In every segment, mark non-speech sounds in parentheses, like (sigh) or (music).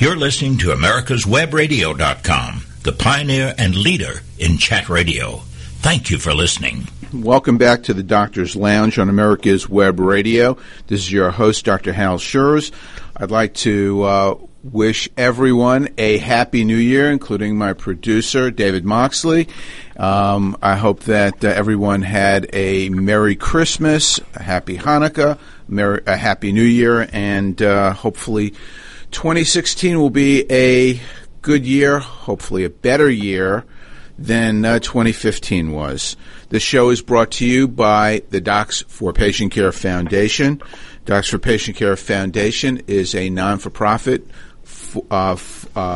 You're listening to America'sWebRadio.com, the pioneer and leader in chat radio. Thank you for listening. Welcome back to the Doctor's Lounge on America's Web Radio. This is your host, Dr. Hal Scherz. I'd like to uh, wish everyone a happy new year, including my producer, David Moxley. Um, I hope that uh, everyone had a Merry Christmas, a Happy Hanukkah, a Happy New Year, and uh, hopefully 2016 will be a good year, hopefully a better year than uh, 2015 was. The show is brought to you by the Docs for Patient Care Foundation. Docs for Patient Care Foundation is a non for profit uh, uh,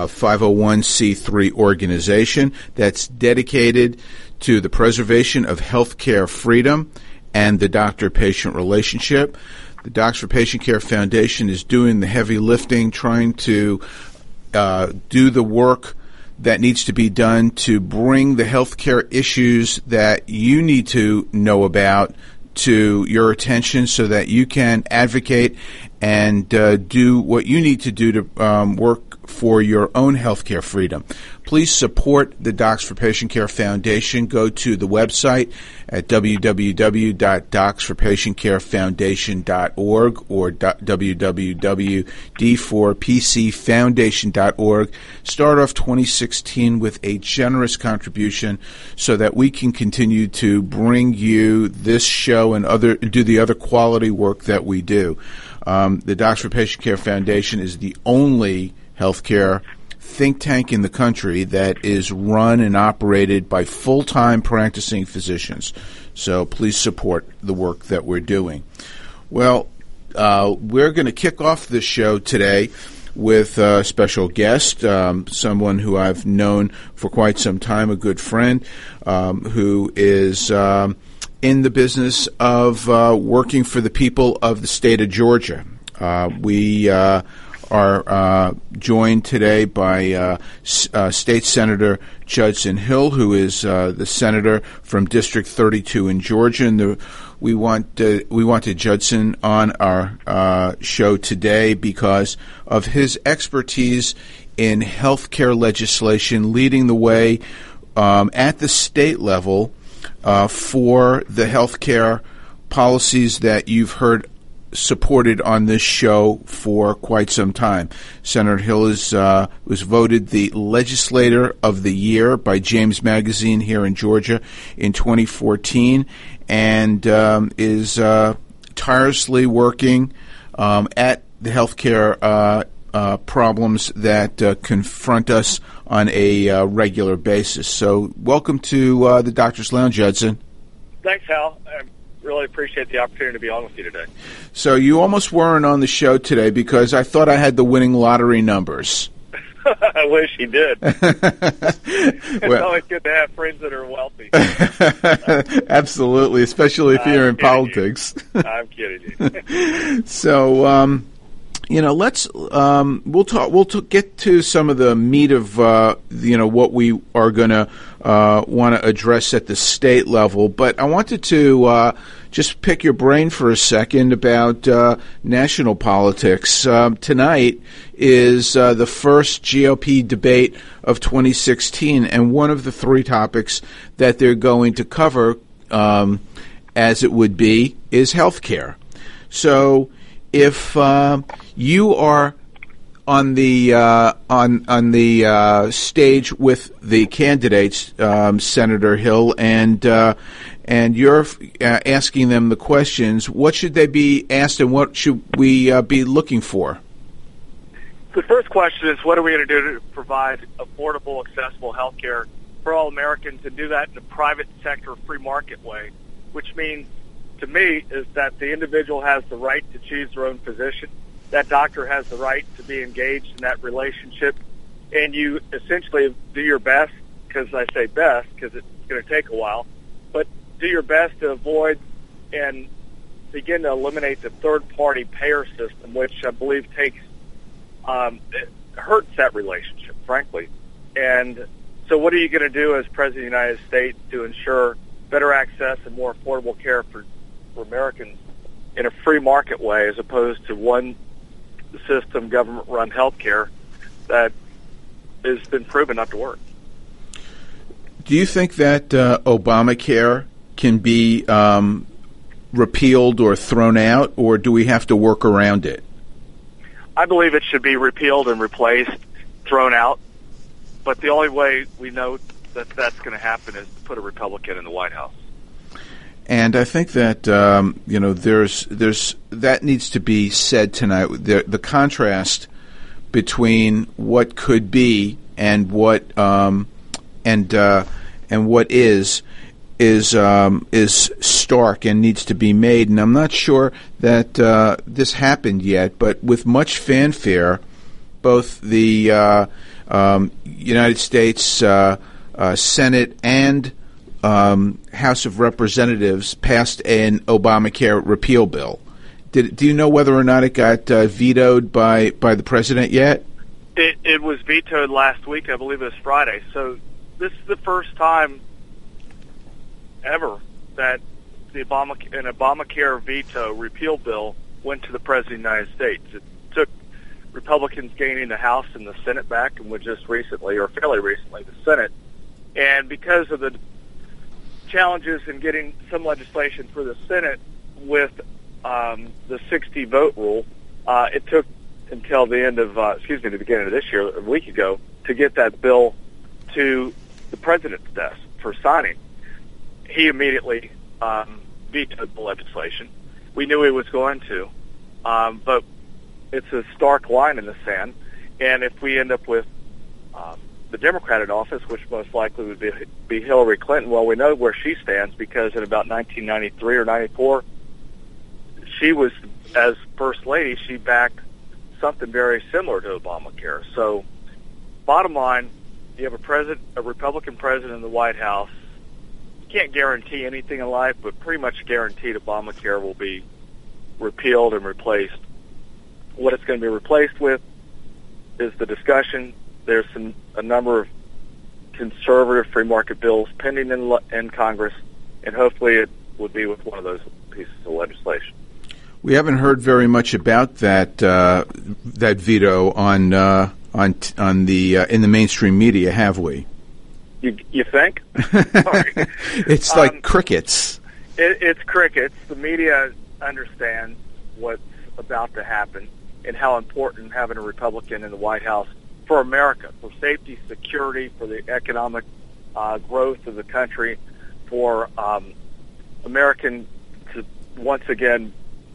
501c3 organization that's dedicated to the preservation of healthcare freedom and the doctor patient relationship. The Docs for Patient Care Foundation is doing the heavy lifting, trying to uh, do the work that needs to be done to bring the healthcare issues that you need to know about to your attention so that you can advocate and uh, do what you need to do to um, work for your own healthcare freedom. Please support the Docs for Patient Care Foundation. Go to the website at www.docsforpatientcarefoundation.org or www.d4pcfoundation.org. Start off 2016 with a generous contribution so that we can continue to bring you this show and other do the other quality work that we do. Um, the Docs for Patient Care Foundation is the only healthcare think tank in the country that is run and operated by full time practicing physicians. So please support the work that we're doing. Well, uh, we're going to kick off this show today with a special guest, um, someone who I've known for quite some time, a good friend um, who is. Um, in the business of uh, working for the people of the state of Georgia. Uh, we uh, are uh, joined today by uh, S- uh, State Senator Judson Hill, who is the senator from District 32 in Georgia. And the, we want we wanted Judson on our show today because of his expertise in healthcare legislation, leading the way um, at the state level uh, for the healthcare policies that you've heard supported on this show for quite some time. Senator Hill is, uh, was voted the Legislator of the Year by James Magazine here in Georgia in 2014 and um, is uh, tirelessly working um, at the healthcare uh, uh, problems that uh, confront us on a uh, regular basis. So, welcome to uh, the Doctor's Lounge, Judson. Thanks, Hal. Really appreciate the opportunity to be on with you today. So, you almost weren't on the show today because I thought I had the winning lottery numbers. (laughs) I wish he did. (laughs) it's well, always good to have friends that are wealthy. (laughs) Absolutely, especially if you're in politics. You. I'm kidding you. so, um, you know, let's um, we'll talk. We'll t- get to some of the meat of uh, you know what we are going to uh, want to address at the state level. But I wanted to uh, just pick your brain for a second about uh, national politics. Um, tonight is uh, the first GOP debate of 2016, and one of the three topics that they're going to cover, um, as it would be, is health care. So if uh, you are on the uh, on on the uh, stage with the candidates, um, Senator Hill, and uh, and you're uh, asking them the questions. What should they be asked, and what should we uh, be looking for? The first question is, what are we going to do to provide affordable, accessible health care for all Americans, and do that in a private sector, free market way, which means to me is that the individual has the right to choose their own physician. That doctor has the right to be engaged in that relationship, and you essentially do your best. Because I say best because it's going to take a while, but do your best to avoid and begin to eliminate the third-party payer system, which I believe takes um, hurts that relationship, frankly. And so, what are you going to do as President of the United States to ensure better access and more affordable care for for Americans in a free market way as opposed to one system government run healthcare that has been proven not to work. Do you think that uh, Obamacare can be um, repealed or thrown out, or do we have to work around it? I believe it should be repealed and replaced, thrown out. But the only way we know that that's going to happen is to put a Republican in the White House. And I think that um, you know there's there's that needs to be said tonight. The, the contrast between what could be and what um, and uh, and what is is um, is stark and needs to be made. And I'm not sure that uh, this happened yet, but with much fanfare, both the uh, um, United States uh, uh, Senate and um, House of Representatives passed an Obamacare repeal bill. Did, do you know whether or not it got uh, vetoed by, by the president yet? It, it was vetoed last week. I believe it was Friday. So this is the first time ever that the Obama an Obamacare veto repeal bill went to the president of the United States. It took Republicans gaining the House and the Senate back, and was just recently, or fairly recently, the Senate. And because of the challenges in getting some legislation through the Senate with um, the 60 vote rule, uh, it took until the end of, uh, excuse me, the beginning of this year, a week ago, to get that bill to the president's desk for signing. He immediately um, vetoed the legislation. We knew he was going to, um, but it's a stark line in the sand. And if we end up with um, the Democrat in office, which most likely would be, be Hillary Clinton, well, we know where she stands because in about 1993 or 94, she was, as First Lady, she backed something very similar to Obamacare. So, bottom line, you have a president, a Republican president in the White House. You can't guarantee anything in life, but pretty much guaranteed Obamacare will be repealed and replaced what it's going to be replaced with is the discussion. There's some a number of conservative free market bills pending in, in Congress, and hopefully it would be with one of those pieces of legislation. We haven't heard very much about that uh, that veto on uh, on on the uh, in the mainstream media, have we? You you think? (laughs) it's like um, crickets. It, it's crickets. The media understands what's about to happen and how important having a Republican in the White House for America, for safety, security, for the economic uh, growth of the country, for um, American to once again,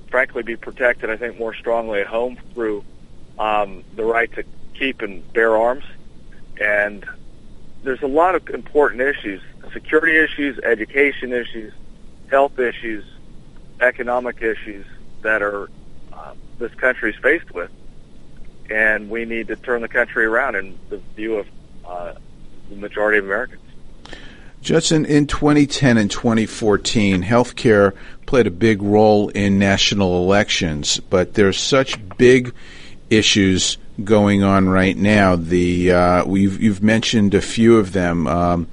frankly, be protected. I think more strongly at home through um, the right to keep and bear arms, and there's a lot of important issues: security issues, education issues, health issues, economic issues that are this country is faced with, and we need to turn the country around in the view of uh, the majority of Americans. Judson, in 2010 and 2014, healthcare played a big role in national elections, but there's such big issues going on right now. The uh, we've you've mentioned a few of them. Um,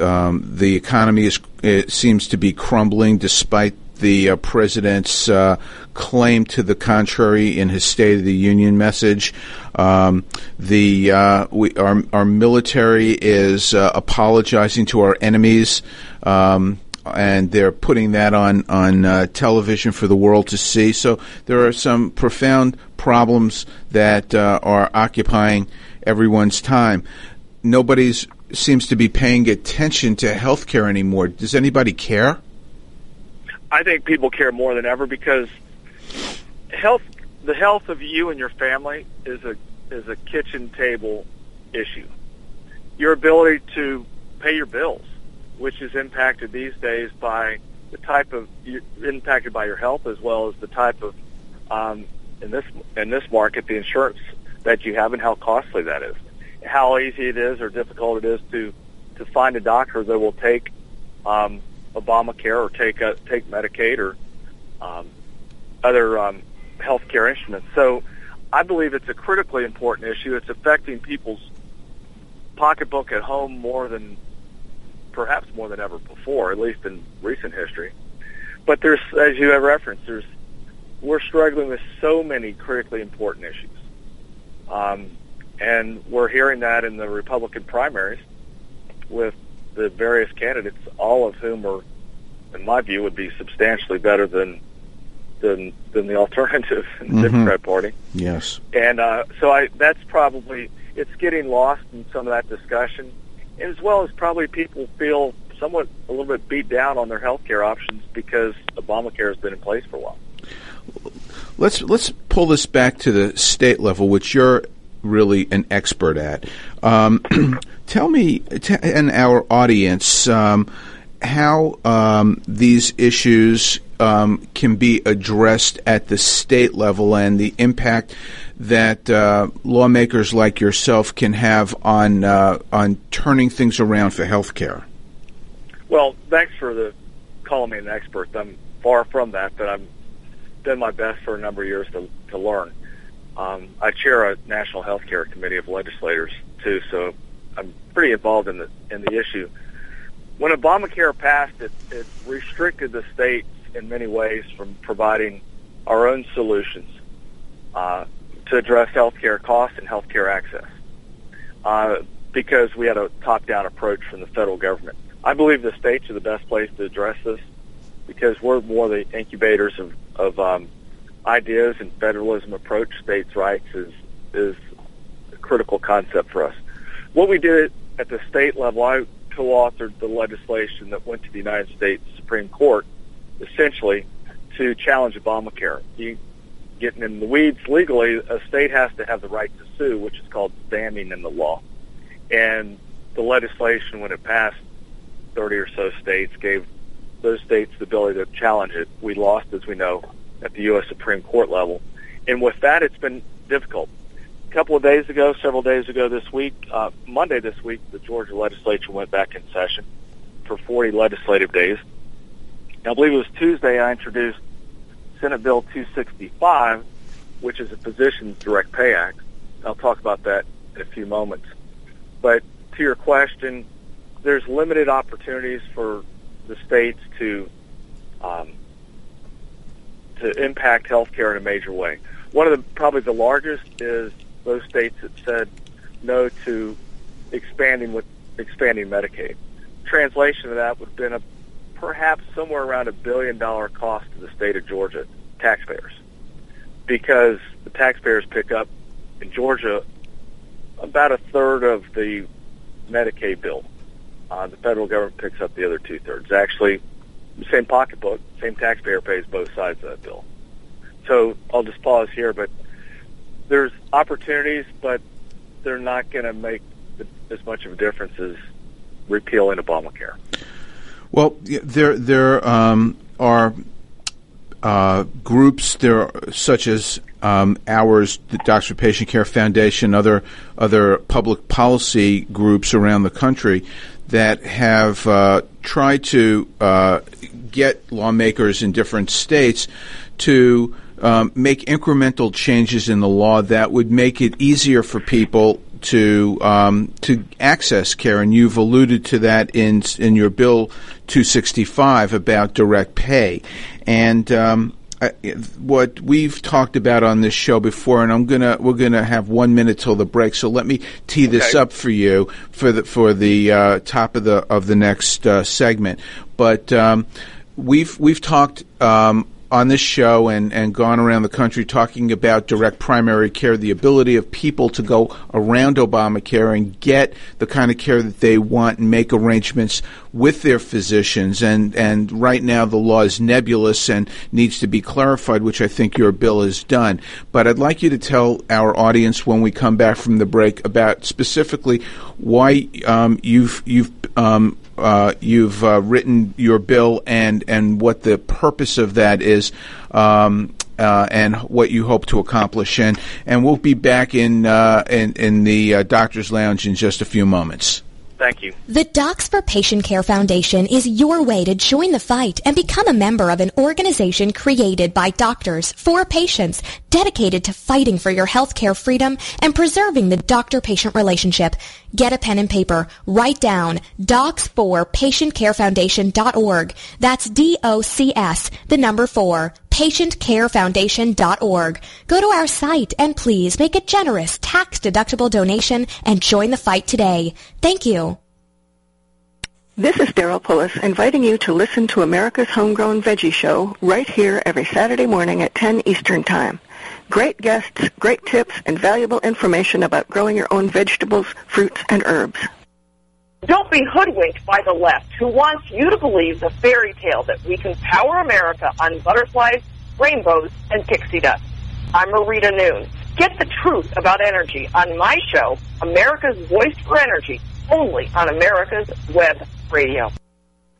um, the economy is it seems to be crumbling despite the uh, president's uh, claim to the contrary in his State of the Union message. Um, the uh, we, our our military is uh, apologizing to our enemies. Um, and they're putting that on on uh, television for the world to see. So there are some profound problems that uh, are occupying everyone's time. Nobody's seems to be paying attention to healthcare anymore. Does anybody care? I think people care more than ever because health, the health of you and your family is a is a kitchen table issue. Your ability to pay your bills, which is impacted these days by the type of impacted by your health as well as the type of um, in this in this market the insurance that you have and how costly that is, how easy it is or difficult it is to to find a doctor that will take um, Obamacare or take a, take Medicaid or um, other um, health care instruments. So I believe it's a critically important issue. It's affecting people's pocketbook at home more than perhaps more than ever before, at least in recent history. But there's, as you have referenced, there's we're struggling with so many critically important issues. Um, And we're hearing that in the Republican primaries with the various candidates, all of whom are, in my view, would be substantially better than than than the alternative in (laughs) the mm-hmm. Democrat Party. Yes. And uh, so I that's probably it's getting lost in some of that discussion, as well as probably people feel somewhat a little bit beat down on their health care options because Obamacare has been in place for a while. Let's let's pull this back to the state level, which you're really an expert at. Um, (clears throat) tell me t- and our audience um, how um, these issues um, can be addressed at the state level and the impact that uh, lawmakers like yourself can have on uh, on turning things around for health care. Well, thanks for the calling me an expert. I'm far from that, but I've done my best for a number of years to, to learn. Um, I chair a national health care committee of legislators too, so I'm pretty involved in the in the issue. When Obamacare passed, it, it restricted the states in many ways from providing our own solutions uh, to address healthcare costs and healthcare access, uh, because we had a top-down approach from the federal government. I believe the states are the best place to address this because we're more the incubators of, of um, ideas and federalism approach. States' rights is is a critical concept for us. What we did at the state level, I co-authored the legislation that went to the United States Supreme Court, essentially to challenge Obamacare. You getting in the weeds legally, a state has to have the right to sue, which is called standing in the law. And the legislation, when it passed, 30 or so states, gave those states the ability to challenge it. We lost, as we know, at the U.S. Supreme Court level. And with that, it's been difficult. A couple of days ago, several days ago this week, uh, Monday this week, the Georgia legislature went back in session for 40 legislative days. And I believe it was Tuesday I introduced Senate Bill 265, which is a Physicians Direct Pay Act. I'll talk about that in a few moments. But to your question, there's limited opportunities for the states to um, to impact healthcare in a major way. One of the probably the largest is those states that said no to expanding with expanding Medicaid. Translation of that would have been a perhaps somewhere around a billion dollar cost to the state of Georgia taxpayers because the taxpayers pick up in Georgia about a third of the Medicaid bill. Uh, the federal government picks up the other two thirds. Actually, same pocketbook, same taxpayer pays both sides of that bill. So I'll just pause here, but there's opportunities, but they're not going to make as much of a difference as repealing Obamacare. Well, there there um, are uh, groups there such as um, ours, the Doctors for Patient Care Foundation, other other public policy groups around the country that have uh, tried to uh, get lawmakers in different states to um, make incremental changes in the law that would make it easier for people to um, to access care, and you've alluded to that in in your bill 265 about direct pay, and um, what we've talked about on this show before, and I'm gonna we're gonna have one minute till the break. So let me tee this up for you for the for the uh, top of the of the next uh, segment. But um, we've we've talked um, on this show and, and gone around the country talking about direct primary care, the ability of people to go around Obamacare and get the kind of care that they want and make arrangements with their physicians. And, and right now the law is nebulous and needs to be clarified, which I think your bill has done. But I'd like you to tell our audience when we come back from the break about specifically why um, you've, you've um, uh, you've uh, written your bill and and what the purpose of that is. Um, uh, and what you hope to accomplish, and and we'll be back in uh, in, in the uh, doctor's lounge in just a few moments. Thank you. The Docs for Patient Care Foundation is your way to join the fight and become a member of an organization created by doctors for patients dedicated to fighting for your healthcare freedom and preserving the doctor-patient relationship. Get a pen and paper. Write down docs4patientcarefoundation.org. That's D-O-C-S, the number four, patientcarefoundation.org. Go to our site and please make a generous tax-deductible donation and join the fight today. Thank you. This is Daryl Pullis inviting you to listen to America's Homegrown Veggie Show right here every Saturday morning at 10 Eastern Time. Great guests, great tips, and valuable information about growing your own vegetables, fruits, and herbs. Don't be hoodwinked by the left who wants you to believe the fairy tale that we can power America on butterflies, rainbows, and pixie dust. I'm Marita Noon. Get the truth about energy on my show, America's Voice for Energy, only on America's Web Radio.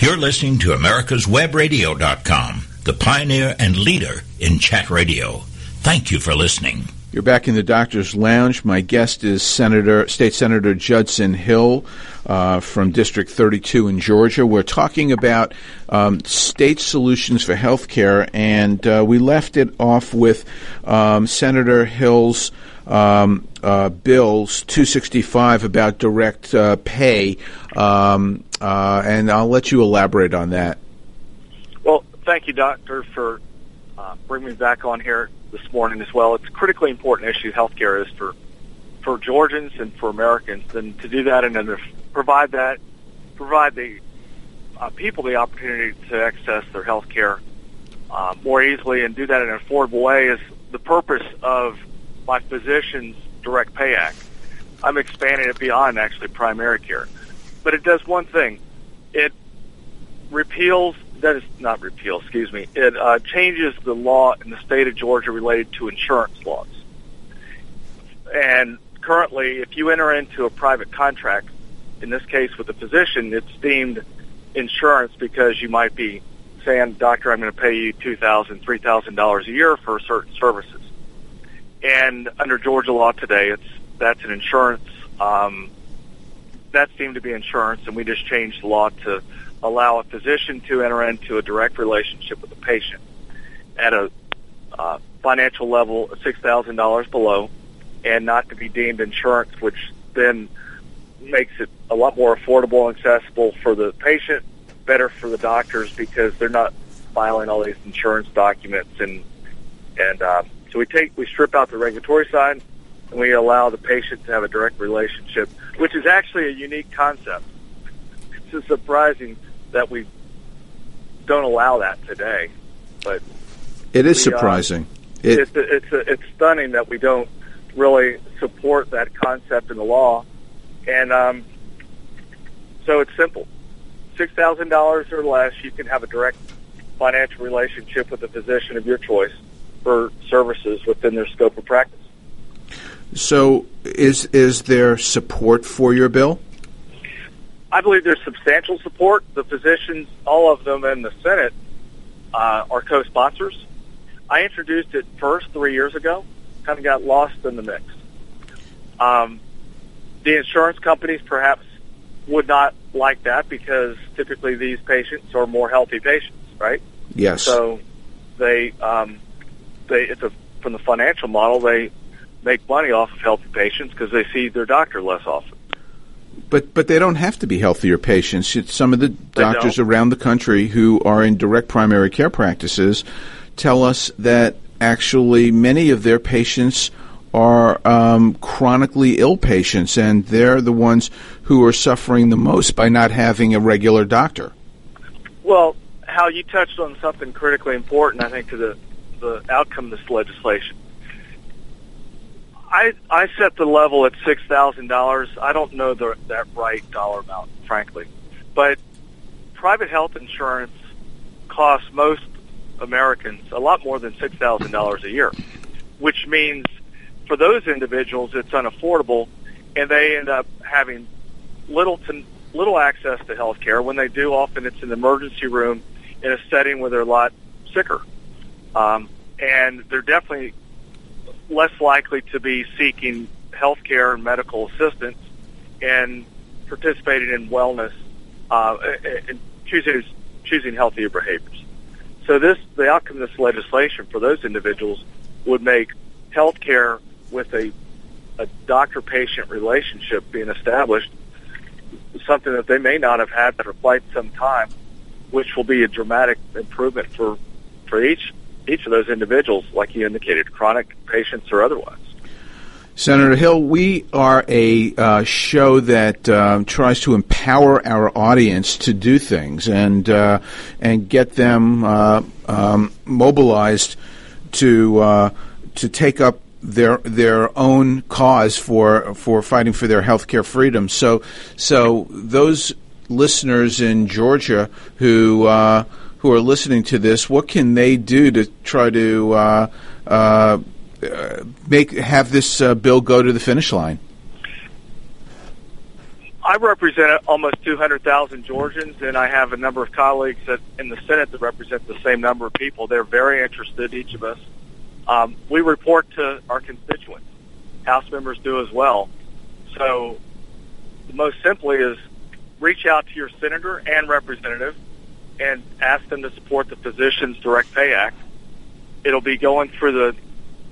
You're listening to americaswebradio.com, the pioneer and leader in chat radio. Thank you for listening. You're back in the doctor's lounge. My guest is Senator, State Senator Judson Hill uh, from District 32 in Georgia. We're talking about um, state solutions for health care, and uh, we left it off with um, Senator Hill's um, uh, bills 265 about direct uh, pay, um, uh, and I'll let you elaborate on that. Well, thank you, Doctor, for uh, bringing me back on here this morning as well. It's a critically important issue. Healthcare is for for Georgians and for Americans, and to do that and to provide that provide the uh, people the opportunity to access their health care uh, more easily and do that in an affordable way is the purpose of my physician's direct pay act. I'm expanding it beyond actually primary care. But it does one thing. It repeals, that is not repeal, excuse me, it uh, changes the law in the state of Georgia related to insurance laws. And currently, if you enter into a private contract, in this case with a physician, it's deemed insurance because you might be saying, doctor, I'm going to pay you $2,000, $3,000 a year for certain services. And under Georgia law today, it's that's an insurance. Um, that seemed to be insurance, and we just changed the law to allow a physician to enter into a direct relationship with the patient at a uh, financial level six thousand dollars below, and not to be deemed insurance, which then makes it a lot more affordable and accessible for the patient, better for the doctors because they're not filing all these insurance documents and and um, so we take we strip out the regulatory side and we allow the patient to have a direct relationship, which is actually a unique concept. It's surprising that we don't allow that today, but it is we, uh, surprising. it, it's it's it's stunning that we don't really support that concept in the law, and um, so it's simple: six thousand dollars or less, you can have a direct financial relationship with a physician of your choice for services within their scope of practice. So, is is there support for your bill? I believe there's substantial support. The physicians, all of them in the Senate, uh, are co-sponsors. I introduced it first three years ago, kind of got lost in the mix. Um, the insurance companies perhaps would not like that because typically these patients are more healthy patients, right? Yes. So they um, they it's a from the financial model they make money off of healthy patients because they see their doctor less often. But but they don't have to be healthier patients. It's some of the doctors around the country who are in direct primary care practices tell us that actually many of their patients are um, chronically ill patients, and they're the ones who are suffering the most by not having a regular doctor. Well, how you touched on something critically important, I think, to the the outcome of this legislation. I I set the level at six thousand dollars. I don't know the, that right dollar amount, frankly, but private health insurance costs most Americans a lot more than six thousand dollars a year, which means for those individuals it's unaffordable, and they end up having little to little access to health care. When they do, often it's the emergency room in a setting where they're a lot sicker, um, and they're definitely less likely to be seeking health care and medical assistance and participating in wellness uh, and choosing choosing healthier behaviors. So this the outcome of this legislation for those individuals would make health care with a a doctor patient relationship being established something that they may not have had for quite some time, which will be a dramatic improvement for for each each of those individuals, like you indicated, chronic patients or otherwise. Senator Hill, we are a uh, show that uh, tries to empower our audience to do things and uh, and get them uh, um, mobilized to uh, to take up their their own cause for for fighting for their health care freedom. So so those listeners in Georgia who who are listening to this, what can they do to try to uh, make have this uh, bill go to the finish line? I represent almost 200,000 Georgians, and I have a number of colleagues that in the Senate that represent the same number of people. They're very interested, each of us. Um, we report to our constituents. House members do as well. So, the most simply is reach out to your senator and representative and ask them to support the Physicians Direct Pay Act. It'll be going through the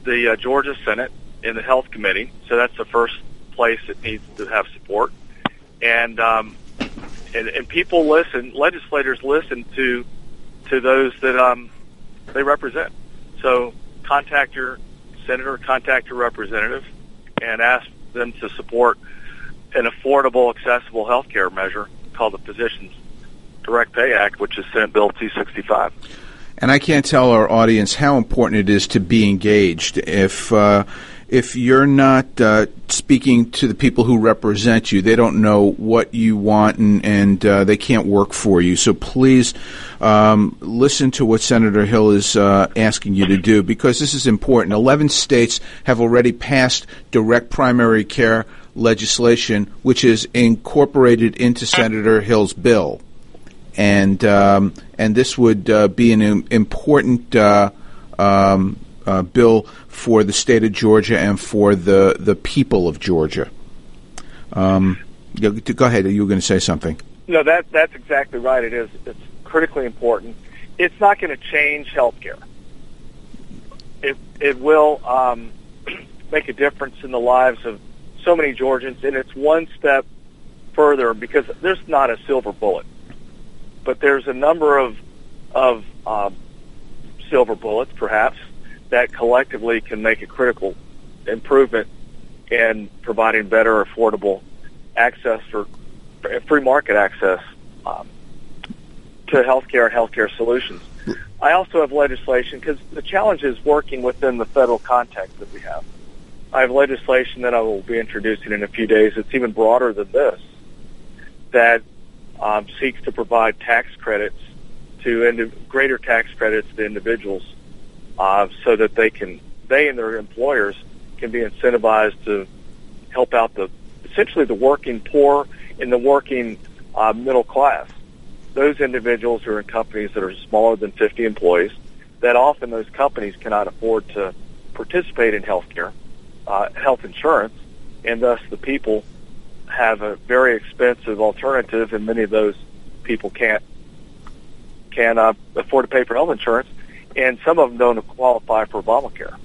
the uh, Georgia Senate in the Health Committee, so that's the first place it needs to have support. And um, and, and people listen, legislators listen to to those that um, they represent. So contact your senator, contact your representative, and ask them to support an affordable, accessible health care measure called the Physicians Direct Pay Act, which is Senate Bill 265. And I can't tell our audience how important it is to be engaged. If uh, if you're not uh, speaking to the people who represent you, they don't know what you want, and, and uh, they can't work for you. So please um, listen to what Senator Hill is uh, asking you to do because this is important. Eleven states have already passed direct primary care legislation, which is incorporated into Senator Hill's bill and um, and this would uh, be an important uh, um, uh, bill for the state of Georgia and for the the people of Georgia. Um, go ahead. You were going to say something. No, that that's exactly right. It is. It's critically important. It's not going to change health care. It it will um, (clears throat) make a difference in the lives of so many Georgians, and it's one step further because there's not a silver bullet but there's a number of of um, silver bullets, perhaps, that collectively can make a critical improvement in providing better, affordable access for free market access um, to healthcare and healthcare solutions. I also have legislation because the challenge is working within the federal context that we have. I have legislation that I will be introducing in a few days. It's even broader than this. That um, seeks to provide tax credits to indi- greater tax credits to individuals uh, so that they can they and their employers can be incentivized to help out the essentially the working poor and the working uh, middle class. Those individuals who are in companies that are smaller than 50 employees. That often those companies cannot afford to participate in health care, uh, health insurance, and thus the people have a very expensive alternative, and many of those people can't can uh, afford to pay for health insurance, and some of them don't qualify for Obamacare.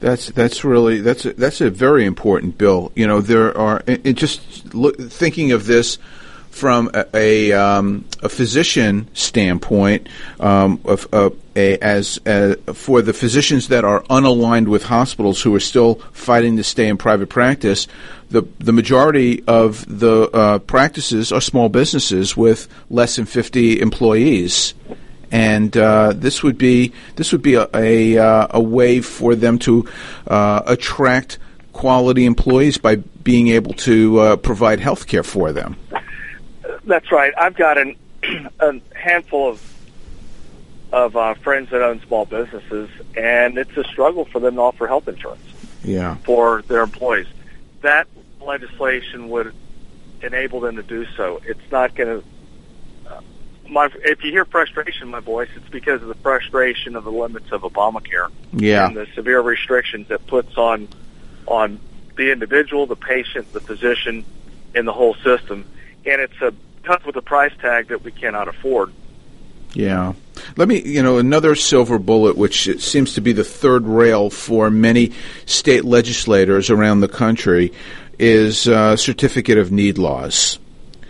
That's that's really that's a, that's a very important bill. You know, there are it, just look, thinking of this from a a, um, a physician standpoint, um, of, uh, a, as uh, for the physicians that are unaligned with hospitals who are still fighting to stay in private practice, the the majority of the uh, practices are small businesses with less than fifty employees. And uh, this would be this would be a a, uh, a way for them to uh, attract quality employees by being able to provide health care for them. That's right. I've got an, (clears throat) a handful of of uh, friends that own small businesses, and it's a struggle for them to offer health insurance. Yeah. For their employees, that legislation would enable them to do so. It's not going to uh, my if you hear frustration in my voice, it's because of the frustration of the limits of Obamacare Yeah. and the severe restrictions that puts on on the individual, the patient, the physician, and the whole system. And it's a comes with a price tag that we cannot afford. Yeah. Let me, you know, another silver bullet, which seems to be the third rail for many state legislators around the country, is uh, certificate of need laws.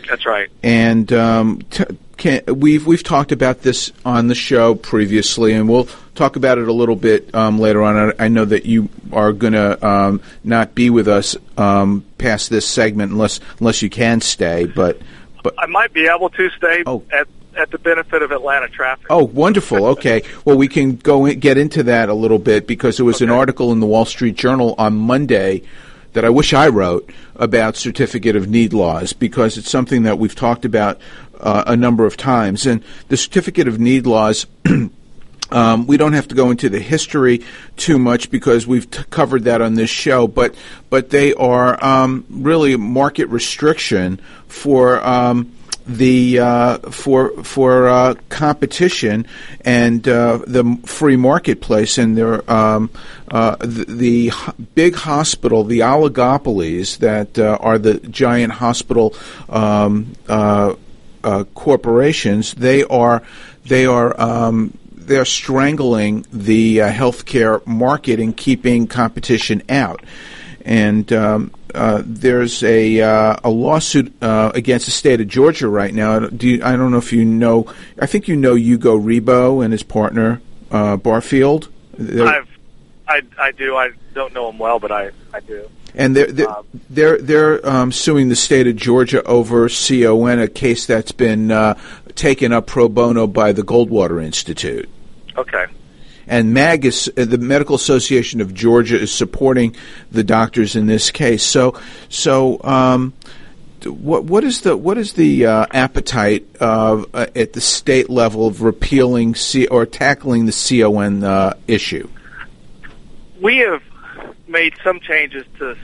That's right. And um, t- can, we've we've talked about this on the show previously, and we'll talk about it a little bit um, later on. I, I know that you are going to um, not be with us um, past this segment unless unless you can stay, but but I might be able to stay Oh. at at the benefit of Atlanta traffic. Oh, wonderful. Okay. Well, we can go in, get into that a little bit because there was an article in the Wall Street Journal on Monday that I wish I wrote about certificate of need laws because it's something that we've talked about uh, a number of times. And the certificate of need laws. (clears throat) Um, we don't have to go into the history too much because we've t- covered that on this show, but but they are um, really market restriction for um, the uh, for for uh, competition and uh, the free marketplace and their um, uh, the, the big hospital, the oligopolies that uh, are the giant hospital um, uh, corporations. They are they are um, they're strangling the uh, healthcare market and keeping competition out. And um, uh, there's a uh, a lawsuit uh, against the state of Georgia right now. Do you, I don't know if you know. I think you know Hugo Ribot and his partner uh, Barfield. I've I I do. I don't know him well, but I I do. and they're they're Um, they're, they're um, suing the state of Georgia over CON, a case that's been uh, taken up pro bono by the Goldwater Institute. Okay. And MAG is uh, the Medical Association of Georgia is supporting the doctors in this case. So, so um, what what is the what is the uh, appetite of uh, at the state level of repealing C or tackling the CON uh, issue? We have made some changes to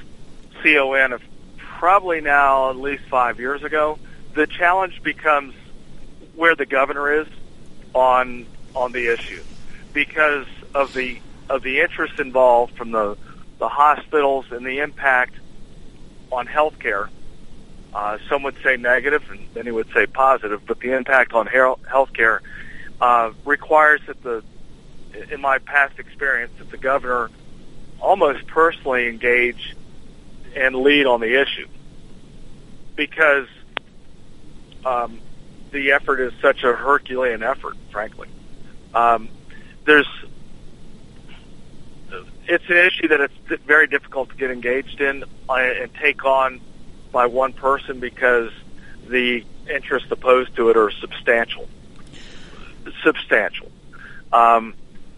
CON of probably now at least five years ago. The challenge becomes where the governor is on on the issue because of the of the interest involved from the the hospitals and the impact on healthcare. Uh, some would say negative, and many would say positive, but the impact on health healthcare uh, requires that the, in my past experience, that the governor almost personally engage and lead on the issue because um, the effort is such a Herculean effort, frankly. Um, there's it's an issue that it's very difficult to get engaged in uh, and take on by one person because the interests opposed to it are substantial. Substantial. Um,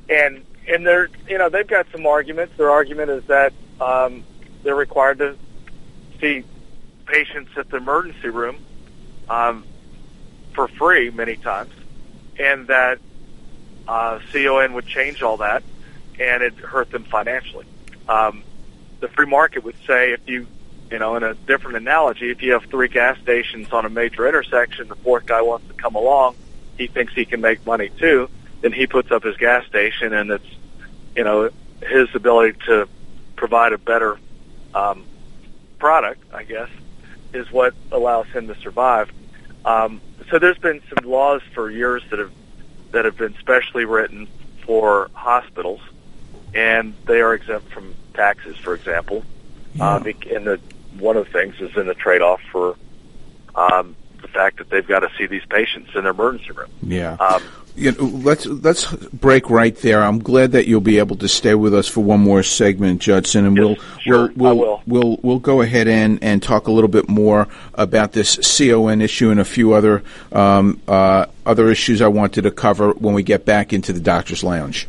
and and they're you know they've got some arguments. Their argument is that um, they're required to see patients at the emergency room um, for free many times, and that uh, CON would change all that, and it hurt them financially. Um, the free market would say if you you know in a different analogy, if you have three gas stations on a major intersection, the fourth guy wants to come along, he thinks he can make money too. Then he puts up his gas station, and it's you know his ability to provide a better um, product, I guess, is what allows him to survive. Um, so there's been some laws for years that have that have been specially written for hospitals, and they are exempt from taxes, for example. Uh, bec- and the one of the things is in the trade-off for um, the fact that they've got to see these patients in their emergency room. Yeah. Um, you know, let's let's break right there. I'm glad that you'll be able to stay with us for one more segment, Judson, and we'll sure, we'll we'll, we'll we'll go ahead and and talk a little bit more about this CON issue and a few other um, uh, other issues I wanted to cover when we get back into the doctor's lounge.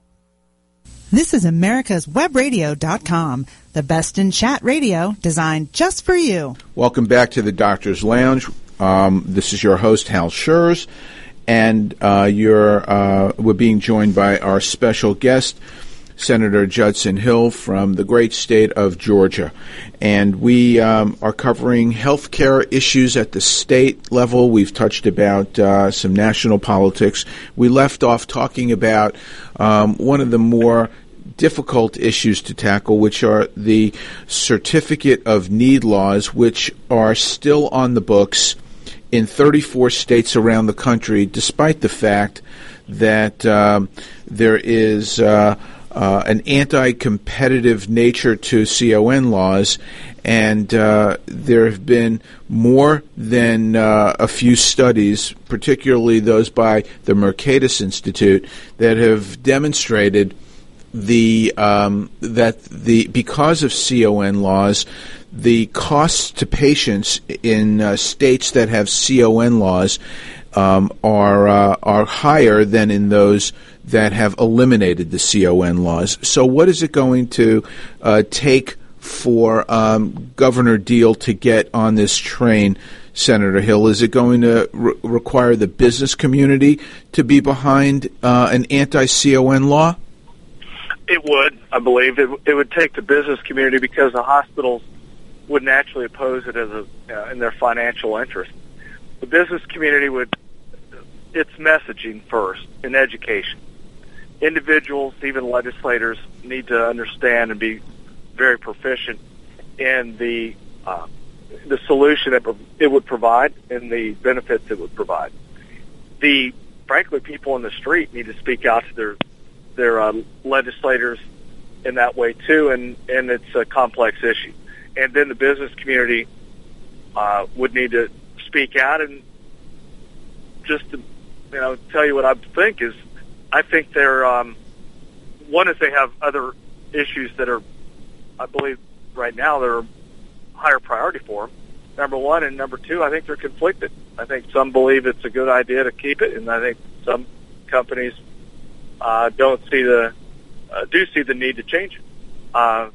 This is America's Webradio.com, the best in chat radio designed just for you. Welcome back to the Doctor's Lounge. Um, this is your host, Hal Scherz, and uh, you're, uh, we're being joined by our special guest, Senator Judson Hill from the great state of Georgia. And we um, are covering health care issues at the state level. We've touched about uh, some national politics. We left off talking about um, one of the more difficult issues to tackle, which are the certificate of need laws, which are still on the books in 34 states around the country, despite the fact that um, there is uh, uh, an anti-competitive nature to CON laws, and uh, there have been more than uh, a few studies, particularly those by the Mercatus Institute, that have demonstrated the um, that the because of CON laws, the costs to patients in uh, states that have CON laws um, are uh, are higher than in those that have eliminated the CON laws. So, what is it going to uh, take for um, Governor Deal to get on this train? Senator Hill, is it going to re- require the business community to be behind uh, an anti-CON law? It would, I believe. It, it would take the business community because the hospitals would naturally oppose it as a uh, in their financial interest. The business community would its messaging first in education. Individuals, even legislators, need to understand and be very proficient in the uh, the solution that it would provide and the benefits it would provide. The frankly, people in the street need to speak out to their their uh, legislators in that way too, and and it's a complex issue. And then the business community uh, would need to speak out and just to you know tell you what I think is I think they're um, one is they have other issues that are I believe right now they're higher priority for them. Number one and number two, I think they're conflicted. I think some believe it's a good idea to keep it, and I think some companies uh, don't see the uh, do see the need to change it uh,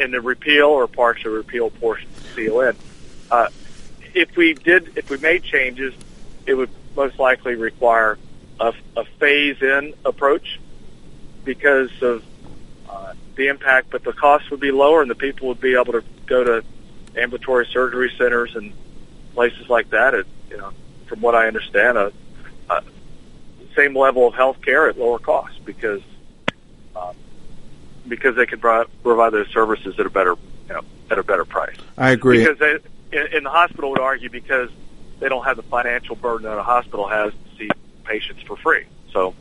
in the repeal or partial repeal portion of CON. Uh, if we did, if we made changes, it would most likely require a, a phase-in approach because of uh, the impact, but the cost would be lower, and the people would be able to go to ambulatory surgery centers and places like that. At, you know, from what I understand, a same level of health care at lower cost because um, because they can pro- provide those services at a better you know, at a better price. I agree. Because they, in, in the hospital would argue because they don't have the financial burden that a hospital has to see patients for free. So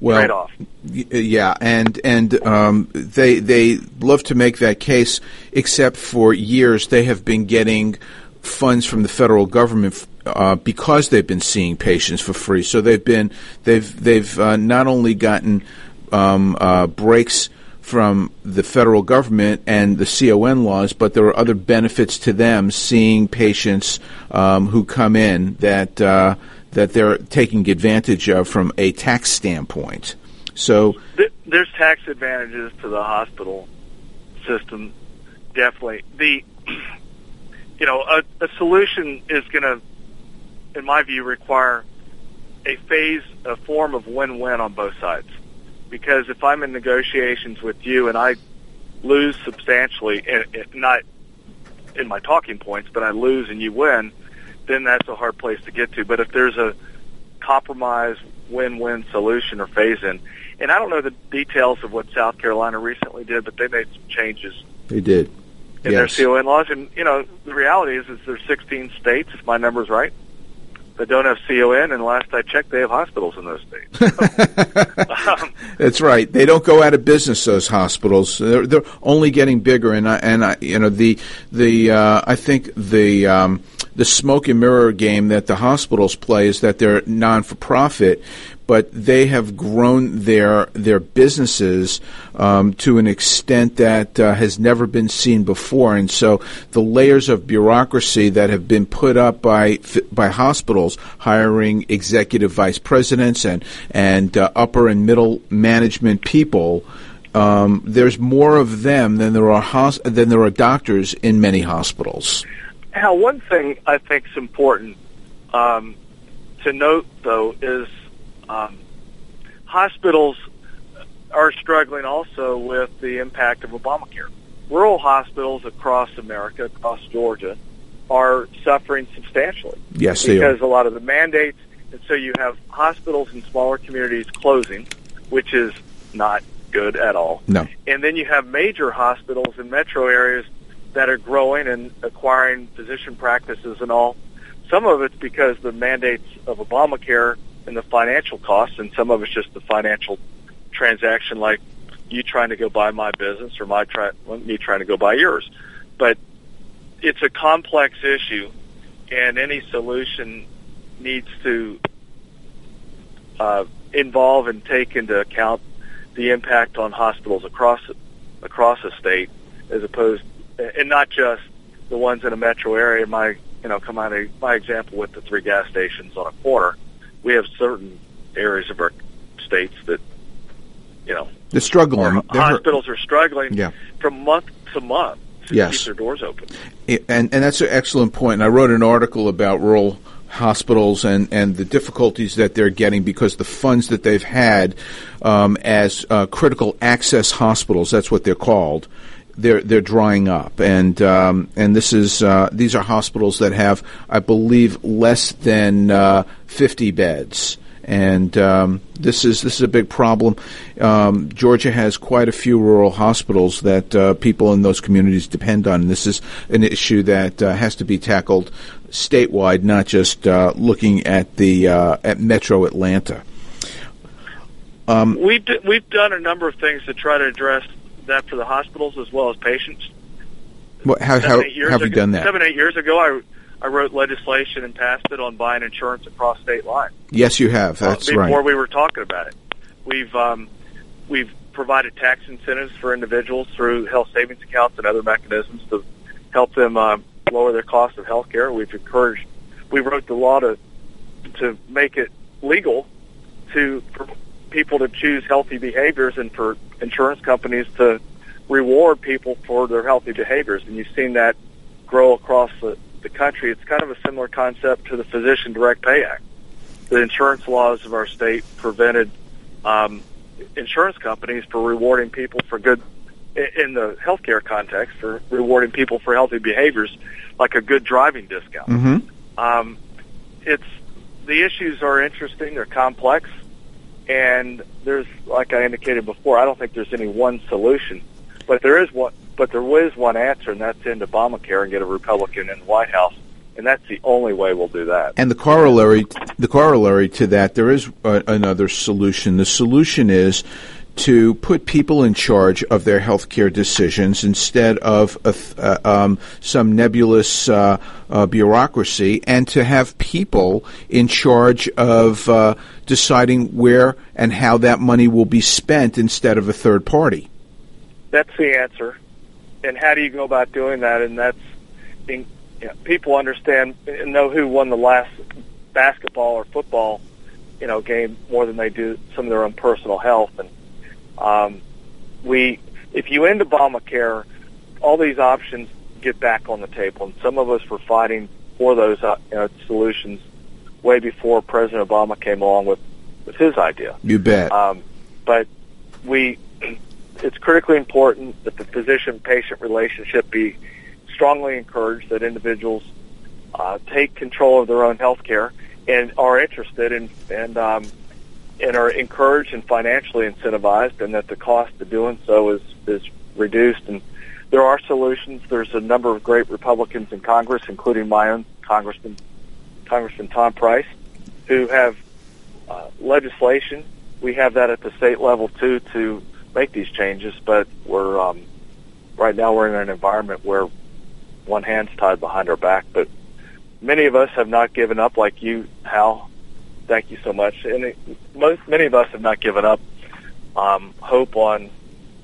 well, off. Yeah, and and um, they they love to make that case, except for years they have been getting funds from the federal government uh, because they've been seeing patients for free. So they've been they've they've uh, not only gotten um, uh, breaks from the federal government and the CON laws, but there are other benefits to them seeing patients um, who come in that uh, that they're taking advantage of from a tax standpoint. So there's tax advantages to the hospital system, definitely. The (clears throat) you know a, a solution is going to, in my view, require a phase, a form of win-win on both sides. Because if I'm in negotiations with you and I lose substantially, and not in my talking points, but I lose and you win, then that's a hard place to get to. But if there's a compromise, win-win solution or phase-in, and I don't know the details of what South Carolina recently did, but they made some changes. They did. In yes. their CON laws, and you know the reality is, is there's 16 states, if my number's right, that don't have CON, and last I checked, they have hospitals in those states. (laughs) um, (laughs) That's right. They don't go out of business. Those hospitals, they're, they're only getting bigger, and I, and I, you know the the uh, I think the um, the smoke and mirror game that the hospitals play is that they're non for profit, but they have grown their their businesses um, to an extent that uh, has never been seen before. And so the layers of bureaucracy that have been put up by by hospitals, hiring executive vice presidents and and uh, upper and middle management people. Um, there's more of them than there are hos- than there are doctors in many hospitals. Now, one thing I think is important um, to note, though, is um, hospitals are struggling also with the impact of Obamacare. Rural hospitals across America, across Georgia, are suffering substantially. Yes, because a lot of the mandates, and so you have hospitals in smaller communities closing, which is not good at all. No. And then you have major hospitals in metro areas that are growing and acquiring physician practices and all. Some of it's because the mandates of Obamacare and the financial costs, and some of it's just the financial transaction, like you trying to go buy my business or my try, me trying to go buy yours. But it's a complex issue, and any solution needs to uh, involve and take into account the impact on hospitals across across the state, as opposed, and not just the ones in a metro area. My you know, come on, my example with the three gas stations on a corner we have certain areas of our states that, you know, they're struggling. They're hospitals are struggling yeah. from month to month to yes. keep their doors open. And and that's an excellent point. And I wrote an article about rural hospitals and, and the difficulties that they're getting because the funds that they've had um, as uh, critical access hospitals, that's what they're called, they're they're drying up, and um, and this is uh, these are hospitals that have, I believe, less than uh, 50 beds, and um, this is this is a big problem. Um, Georgia has quite a few rural hospitals that uh, people in those communities depend on. This is an issue that uh, has to be tackled statewide, not just uh, looking at the uh, at Metro Atlanta. Um, we've d- we've done a number of things to try to address that for the hospitals as well as patients. What, how, how have ago, you done that? Seven, eight years ago, I, I wrote legislation and passed it on buying insurance across state lines. Yes, you have. That's uh, before right. Before we were talking about it, we've um, we've provided tax incentives for individuals through health savings accounts and other mechanisms to help them uh, lower their cost of health care. We've encouraged. We wrote the law to to make it legal to people to choose healthy behaviors and for insurance companies to reward people for their healthy behaviors. And you've seen that grow across the, the country. It's kind of a similar concept to the Physician Direct Pay Act. The insurance laws of our state prevented um, insurance companies for rewarding people for good in the healthcare context for rewarding people for healthy behaviors, like a good driving discount. Mm-hmm. Um, it's the issues are interesting. They're complex. And there's, like I indicated before, I don't think there's any one solution, but there is one. But there is one answer, and that's end Obamacare and get a Republican in the White House, and that's the only way we'll do that. And the corollary, the corollary to that, there is uh, another solution. The solution is to put people in charge of their healthcare decisions instead of uh, um, some nebulous uh, uh, bureaucracy, and to have people in charge of uh, deciding where and how that money will be spent instead of a third party. That's the answer. And how do you go about doing that? And that's you know, people understand and know who won the last basketball or football, you know, game more than they do some of their own personal health. And um, we, if you end Obamacare, all these options get back on the table, and some of us were fighting for those uh, know, solutions way before President Obama came along with with his idea. You bet. Um, but we, (clears throat) it's critically important that the physician-patient relationship be strongly encouraged. That individuals uh, take control of their own health care and are interested in and um, and are encouraged and financially incentivized, and that the cost of doing so is is reduced. And there are solutions. There's a number of great Republicans in Congress, including my own Congressman Congressman Tom Price, who have uh, legislation. We have that at the state level too to make these changes, but we're um, right now we're in an environment where one hand's tied behind our back, but many of us have not given up like you, Hal. Thank you so much. And it, most many of us have not given up um, hope on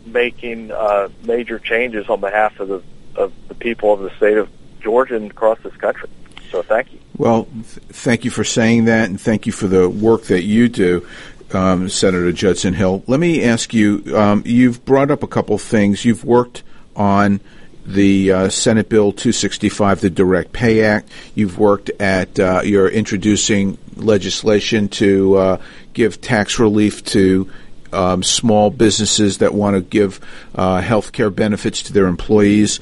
making uh, major changes on behalf of the of the people of the state of Georgia and across this country. So thank you. Well, th- thank you for saying that, and thank you for the work that you do. Um, Senator Judson Hill. Let me ask you. Um, you've brought up a couple things. You've worked on the uh, Senate Bill 265, the Direct Pay Act. You've worked at, uh, you're introducing legislation to uh, give tax relief to um, small businesses that want to give uh, health care benefits to their employees.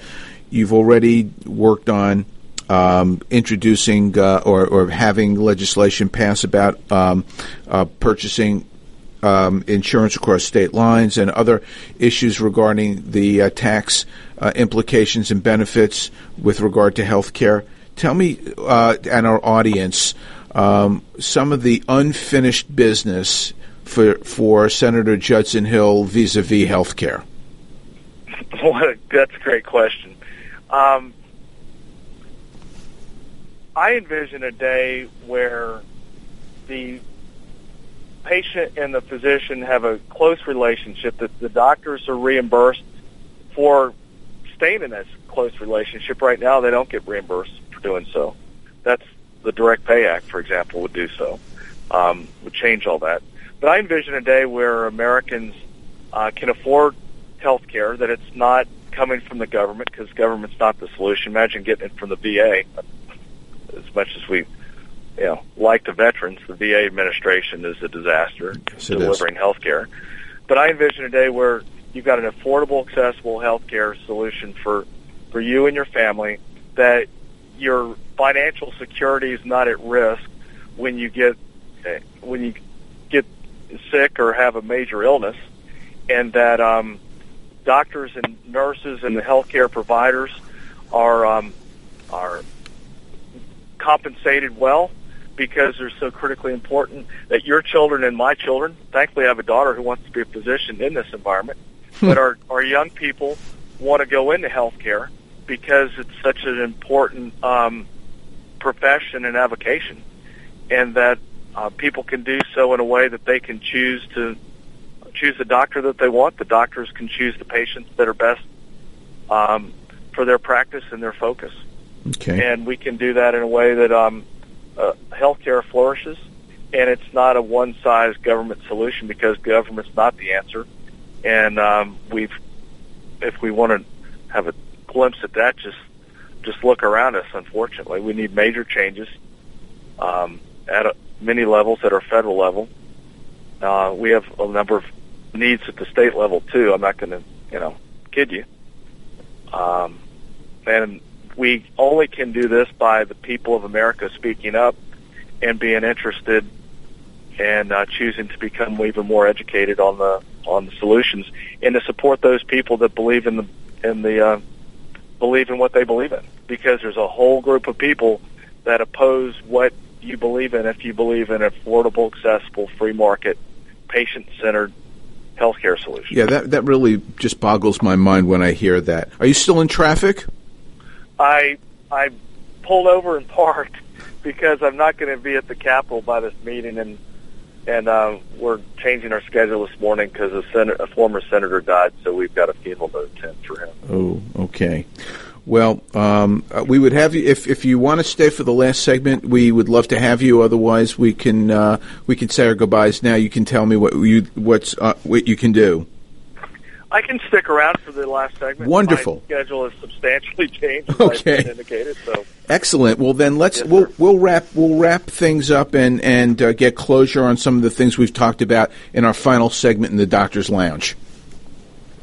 You've already worked on um, introducing uh, or, or, having legislation pass about um, uh, purchasing um, insurance across state lines and other issues regarding the uh, tax uh, implications and benefits with regard to health care. Tell me uh, and our audience um, some of the unfinished business for for Senator Judson Hill vis-a-vis health care. (laughs) that's a great question. Um, I envision a day where the patient and the physician have a close relationship, that the doctors are reimbursed for staying in this close relationship. Right now, they don't get reimbursed for doing so. That's the Direct Pay Act, for example, would do so, um, would change all that. But I envision a day where Americans uh, can afford health care, that it's not coming from the government, because government's not the solution. Imagine getting it from the VA. As much as we you know, like the veterans, the VA administration is a disaster yes, delivering health care. But I envision a day where you've got an affordable, accessible health care solution for, for you and your family that your financial security is not at risk when you get when you get sick or have a major illness, and that um, doctors and nurses and the healthcare providers are um, are compensated well because they're so critically important that your children and my children, thankfully I have a daughter who wants to be a physician in this environment, (laughs) but our, our young people want to go into healthcare because it's such an important um, profession and avocation, and that uh, people can do so in a way that they can choose to choose the doctor that they want. The doctors can choose the patients that are best um, for their practice and their focus. Okay. And we can do that in a way that um, uh, healthcare flourishes, and it's not a one-size government solution because government's not the answer. And um, we've, if we want to have a glimpse at that, just just look around us. Unfortunately, we need major changes um, at a, many levels at our federal level. Uh, we have a number of needs at the state level too. I'm not going to, you know, kid you. Um, and we only can do this by the people of America speaking up and being interested and uh, choosing to become even more educated on the on the solutions and to support those people that believe in the in the uh, believe in what they believe in because there's a whole group of people that oppose what you believe in if you believe in affordable, accessible, free market, patient centered healthcare solution. Yeah, that that really just boggles my mind when I hear that. Are you still in traffic? I I pulled over and (laughs) parked because I'm not going to be at the Capitol by this meeting, and and uh, we're changing our schedule this morning because a, sen- a former senator died, so we've got a funeral to attend for him. Oh, okay. Well, um, uh, we would have you if if you want to stay for the last segment. We would love to have you. Otherwise, we can uh, we can say our goodbyes now. You can tell me what you what's uh, what you can do. I can stick around for the last segment. Wonderful. My schedule has substantially (laughs) changed. As Okay. Indicated. So Excellent. Well, then let's Yes, we'll we'll wrap we'll wrap things up and and uh, get closure on some of the things we've talked about in our final segment in the doctor's lounge.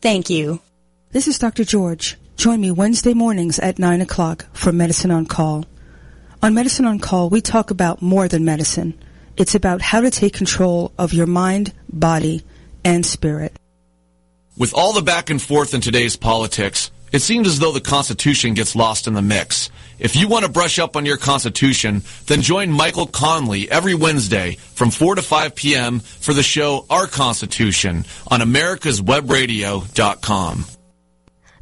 Thank you. This is Dr. George. Join me Wednesday mornings at 9 o'clock for Medicine on Call. On Medicine on Call, we talk about more than medicine. It's about how to take control of your mind, body, and spirit. With all the back and forth in today's politics, it seems as though the Constitution gets lost in the mix. If you want to brush up on your Constitution, then join Michael Conley every Wednesday from 4 to 5 p.m. for the show Our Constitution on americaswebradio.com.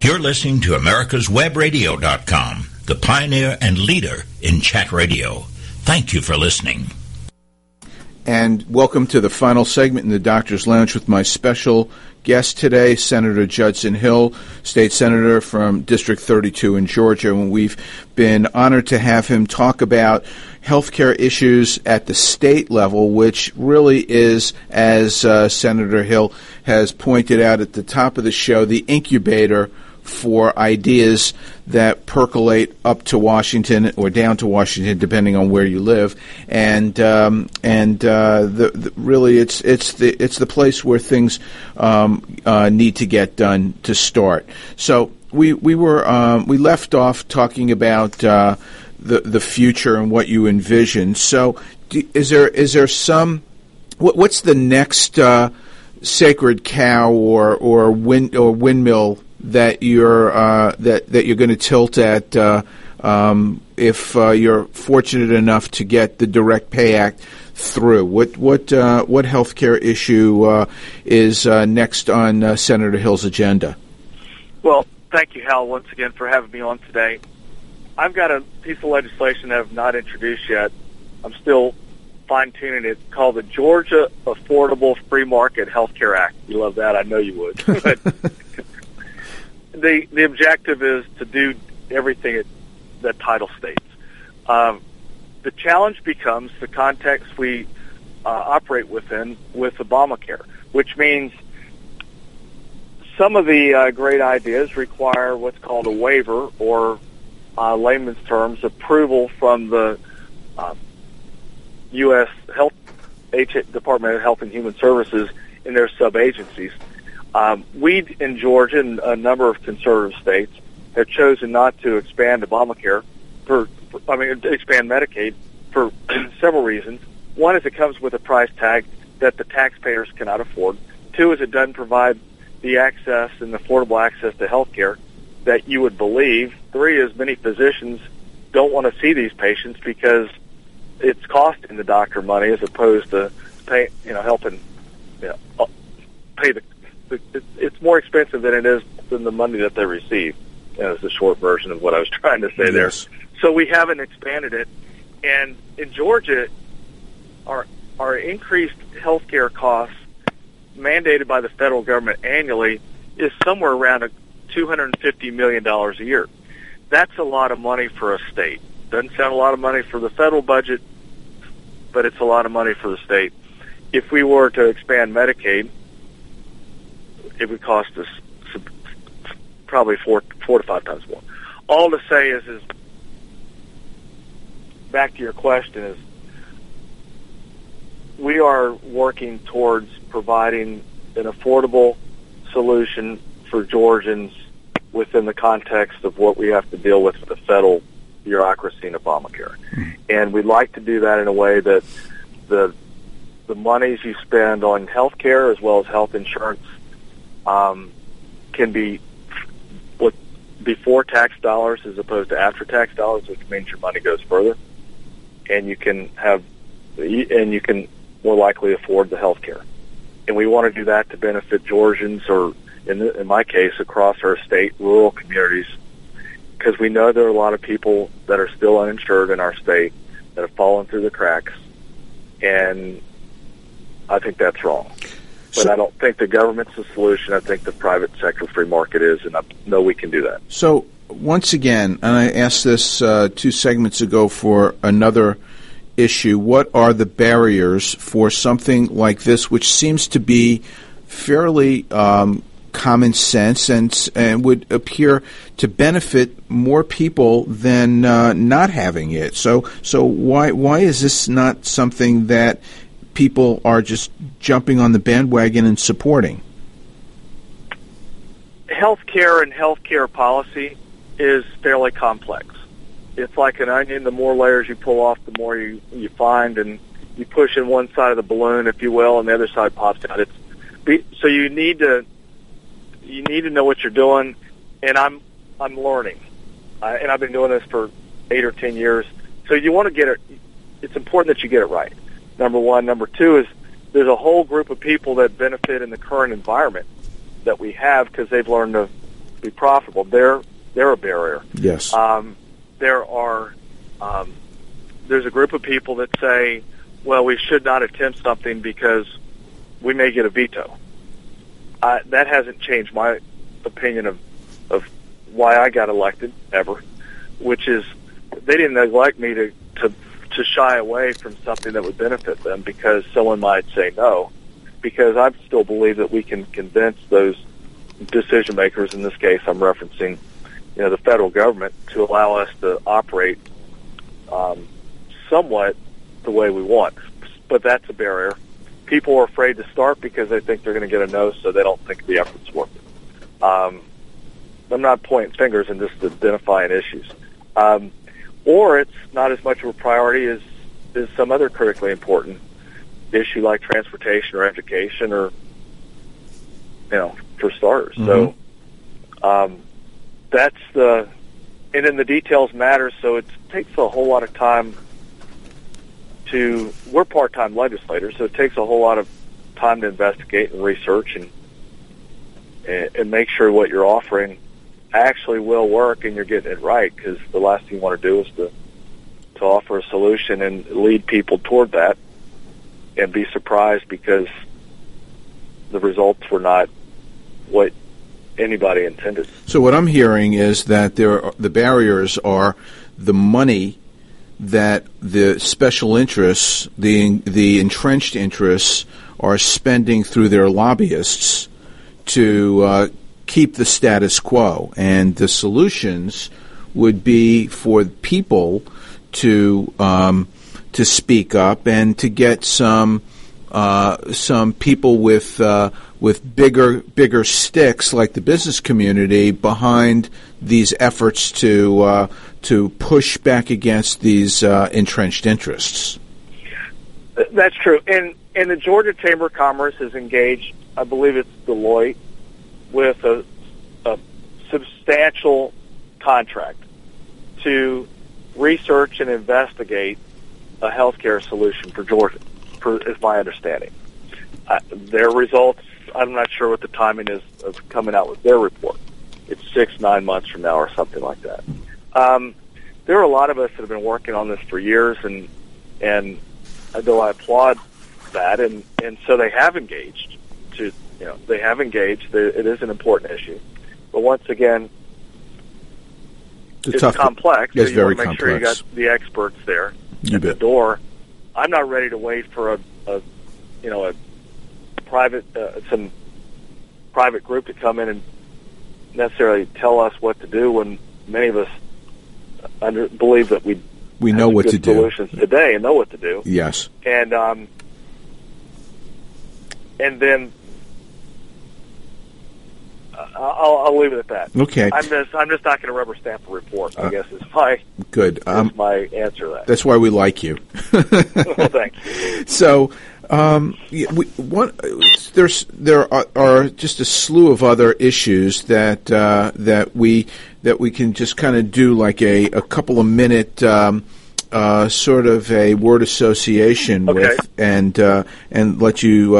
You're listening to America'sWebRadio.com, the pioneer and leader in chat radio. Thank you for listening. And welcome to the final segment in the Doctor's Lounge with my special guest today, Senator Judson Hill, State Senator from District 32 in Georgia. And we've been honored to have him talk about healthcare issues at the state level, which really is, as uh, Senator Hill has pointed out at the top of the show, the incubator for ideas that percolate up to Washington or down to Washington, depending on where you live, and um, and uh, the, the, really it's it's the it's the place where things um, uh, need to get done to start. So we we were um, we left off talking about uh, the the future and what you envision. So do, is there is there some what, what's the next uh, sacred cow or or wind or windmill that you're uh, that that you're going to tilt at uh, um, if uh, you're fortunate enough to get the Direct Pay Act through? What what uh, what healthcare issue uh, is uh, next on uh, Senator Hill's agenda? Well, thank you, Hal, once again for having me on today. I've got a piece of legislation that I've not introduced yet. I'm still fine tuning it called the Georgia Affordable Free Market Healthcare Act. You love that, I know you would. (laughs) But the the objective is to do everything it, that title states. Um, the challenge becomes the context we uh, operate within with Obamacare, which means some of the uh, great ideas require what's called a waiver or uh, layman's terms approval from the uh, U.S. Health H- Department of Health and Human Services in their sub agencies. Um, we in Georgia and a number of conservative states have chosen not to expand Obamacare for, for I mean, expand Medicaid for (clears throat) several reasons. One is it comes with a price tag that the taxpayers cannot afford. Two is it doesn't provide the access and affordable access to health care that you would believe. Three is many physicians don't want to see these patients because it's costing the doctor money as opposed to pay, you know, helping, you know, pay the, the it's more expensive than it is than the money that they receive. It's a short version of what I was (laughs) trying to say there. So we haven't expanded it, and in Georgia, our our increased healthcare costs mandated by the federal government annually is somewhere around a $250 million a year. That's a lot of money for a state. Doesn't sound a lot of money for the federal budget, but it's a lot of money for the state. If we were to expand Medicaid, it would cost us probably four, four to five times more. all to say is, is back to your question is we are working towards providing an affordable solution for Georgians within the context of what we have to deal with with the federal bureaucracy and Obamacare. Mm-hmm. And we'd like to do that in a way that the the monies you spend on health care as well as health insurance um, can be what before tax dollars as opposed to after tax dollars, which means your money goes further, and you can have and you can more likely afford the health care. And we want to do that to benefit Georgians or in, the, in my case across our state rural communities because we know there are a lot of people that are still uninsured in our state that have fallen through the cracks and I think that's wrong. But so, I don't think the government's the solution. I think the private sector free market is, and I know we can do that. So once again, and I asked this uh, two segments ago for another issue. What are the barriers for something like this, which seems to be fairly um, common sense and, and would appear to benefit more people than uh, not having it? So, so why why is this not something that people are just jumping on the bandwagon and supporting? Healthcare and healthcare policy is fairly complex. It's like an onion. The more layers you pull off, the more you you find, and you push in one side of the balloon, if you will, and the other side pops out. It's so you need to you need to know what you're doing, and I'm I'm learning, uh, and I've been doing this for eight or ten years. So you want to get it. It's important that you get it right number one. Number two is there's a whole group of people that benefit in the current environment that we have because they've learned to be profitable. They're they're a barrier. Yes. Um, there are um, there's a group of people that say, well, we should not attempt something because we may get a veto. Uh, that hasn't changed my opinion of of why I got elected ever, which is they didn't elect me to to to shy away from something that would benefit them because someone might say no. Because I still believe that we can convince those decision makers, in this case I'm referencing, you know, the federal government, to allow us to operate um, somewhat the way we want. But that's a barrier. People are afraid to start because they think they're going to get a no, so they don't think the effort's worth it. Um, I'm not pointing fingers and just identifying issues. Um, or it's not as much of a priority as, as some other critically important issue like transportation or education or, you know, for starters. Mm-hmm. So um, that's the, and then the details matter, so it takes a whole lot of time to, we're part-time legislators, so it takes a whole lot of time to investigate and research and, and, and make sure what you're offering actually will work and you're getting it right because the last thing you want to do is to to offer a solution and lead people toward that and be surprised because the results were not what anybody intended. So what I'm hearing is that there are, the barriers are the money that the special interests, the the entrenched interests, are spending through their lobbyists to uh, keep the status quo. And the solutions would be for people to um, to speak up and to get some uh, some people with uh, with bigger bigger sticks like the business community behind these efforts to uh, to push back against these uh, entrenched interests. That's true, and and the Georgia Chamber of Commerce is engaged. I believe it's Deloitte with a, a substantial contract to research and investigate a healthcare solution for Georgia, for, is my understanding. Uh, their results, I'm not sure what the timing is of coming out with their report. It's six, nine months from now or something like that. Um, there are a lot of us that have been working on this for years, and and though I applaud that, and and so they have engaged to you know, they have engaged. It is an important issue. But once again, it's, it's tough, complex. It's so very make complex. sure you got the experts there you at bet. the door. I'm not ready to wait for a, a you know, a private uh, some private group to come in and necessarily tell us what to do when many of us under, believe that we we know what to do. solutions today and know what to do. Yes. And um, and then I'll, I'll leave it at that. Okay. I'm just I'm just not going to rubber stamp a report. I guess is my Good. is Um, my answer to that. that's why we like you. (laughs) well, thank you. (laughs) So, um, yeah, we, one, there's there are, are just a slew of other issues that uh, that we that we can just kind of do like a, a couple of minute um, uh, sort of a word association Okay. with, and uh, and let you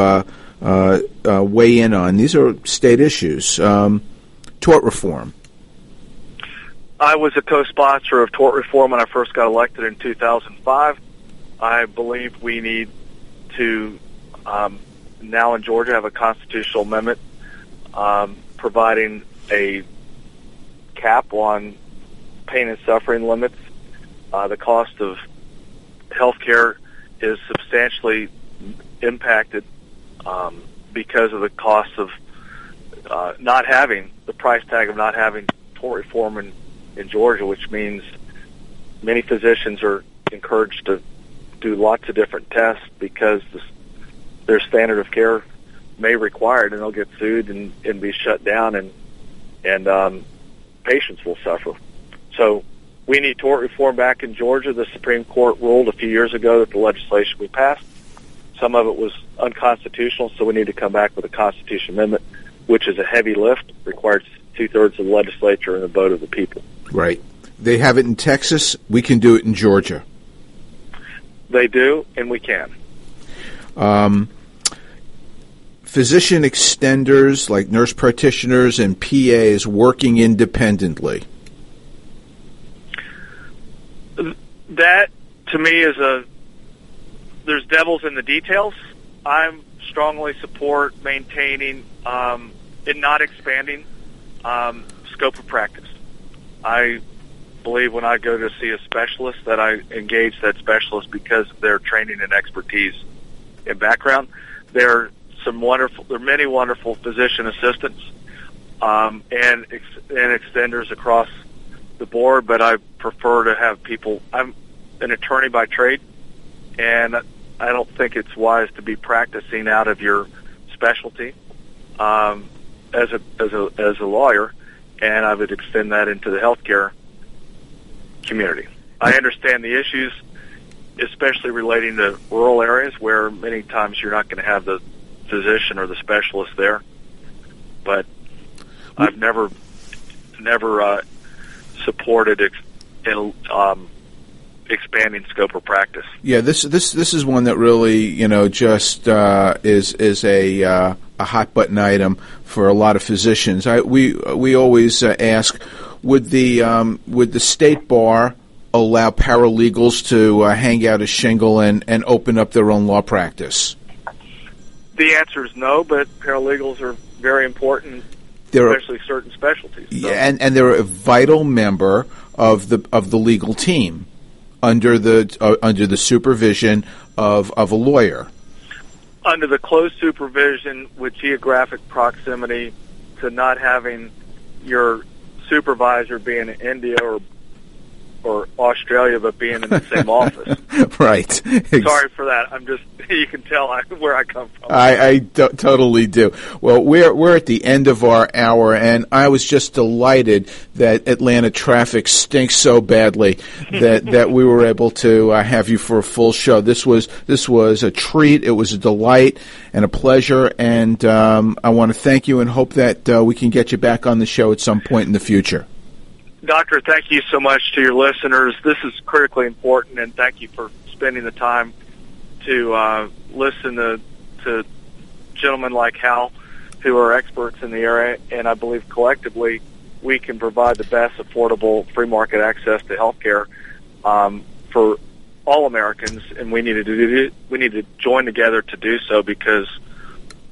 uh, uh, weigh in on. These are state issues. Um, tort reform. I was a co-sponsor of tort reform when I first got elected in 2005. I believe we need to um, now in Georgia have a constitutional amendment um, providing a cap on pain and suffering limits. Uh, the cost of health care is substantially impacted um, because of the cost of uh, not having the price tag of not having tort reform in, in Georgia, which means many physicians are encouraged to do lots of different tests because the, their standard of care may require it, and they'll get sued and, and be shut down, and and um, patients will suffer. So we need tort reform back in Georgia. The Supreme Court ruled a few years ago that the legislation we passed, some of it was unconstitutional, so we need to come back with a constitution amendment, which is a heavy lift, requires two thirds of the legislature and a vote of the people. Right. They have it in Texas. We can do it in Georgia. They do, and we can. Um, physician extenders like nurse practitioners and PAs working independently. That to me is a there's devils in the details. I'm strongly support maintaining um, and not expanding um, scope of practice. I believe when I go to see a specialist that I engage that specialist because of their training and expertise and background. There are some wonderful, there are many wonderful physician assistants um, and ex- and extenders across the board, but I prefer to have people. I'm an attorney by trade, and I don't think it's wise to be practicing out of your specialty um, as a as a as a lawyer, and I would extend that into the healthcare community. I understand the issues, especially relating to rural areas where many times you're not going to have the physician or the specialist there. But I've never never uh, supported ex- um, expanding scope of practice. Yeah, this this this is one that really you know just uh, is is a uh, a hot button item for a lot of physicians. I, we we always uh, ask would the um, would the state bar allow paralegals to uh, hang out a shingle and, and open up their own law practice? The answer is no, but paralegals are very important, They're- especially certain specialties. So Yeah, and and they're a vital member of the of the legal team under the uh, under the supervision of of a lawyer. under the close supervision with geographic proximity to not having your supervisor being in India or or Australia but being in the same office. (laughs) right. Sorry for that. I'm just (laughs) you can tell I, where I come from. I, I do- totally do. Well, we're we're at the end of our hour, and I was just delighted that Atlanta traffic stinks so badly (laughs) that that we were able to uh, have you for a full show. This was this was a treat. It was a delight and a pleasure, and um, I want to thank you and hope that uh, we can get you back on the show at some point in the future. Doctor, thank you so much to your listeners. This is critically important, and thank you for spending the time to uh, listen to, to gentlemen like Hal, who are experts in the area, and I believe collectively we can provide the best affordable free market access to health care um, for all Americans, and we need to do we need to join together to do so because,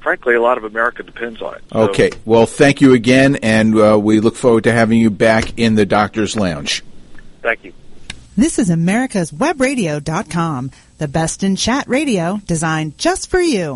frankly, a lot of America depends on it. So- Okay. Well, thank you again, and uh, we look forward to having you back in the doctor's lounge. Thank you. This is America's Webradio.com, the best in chat radio designed just for you.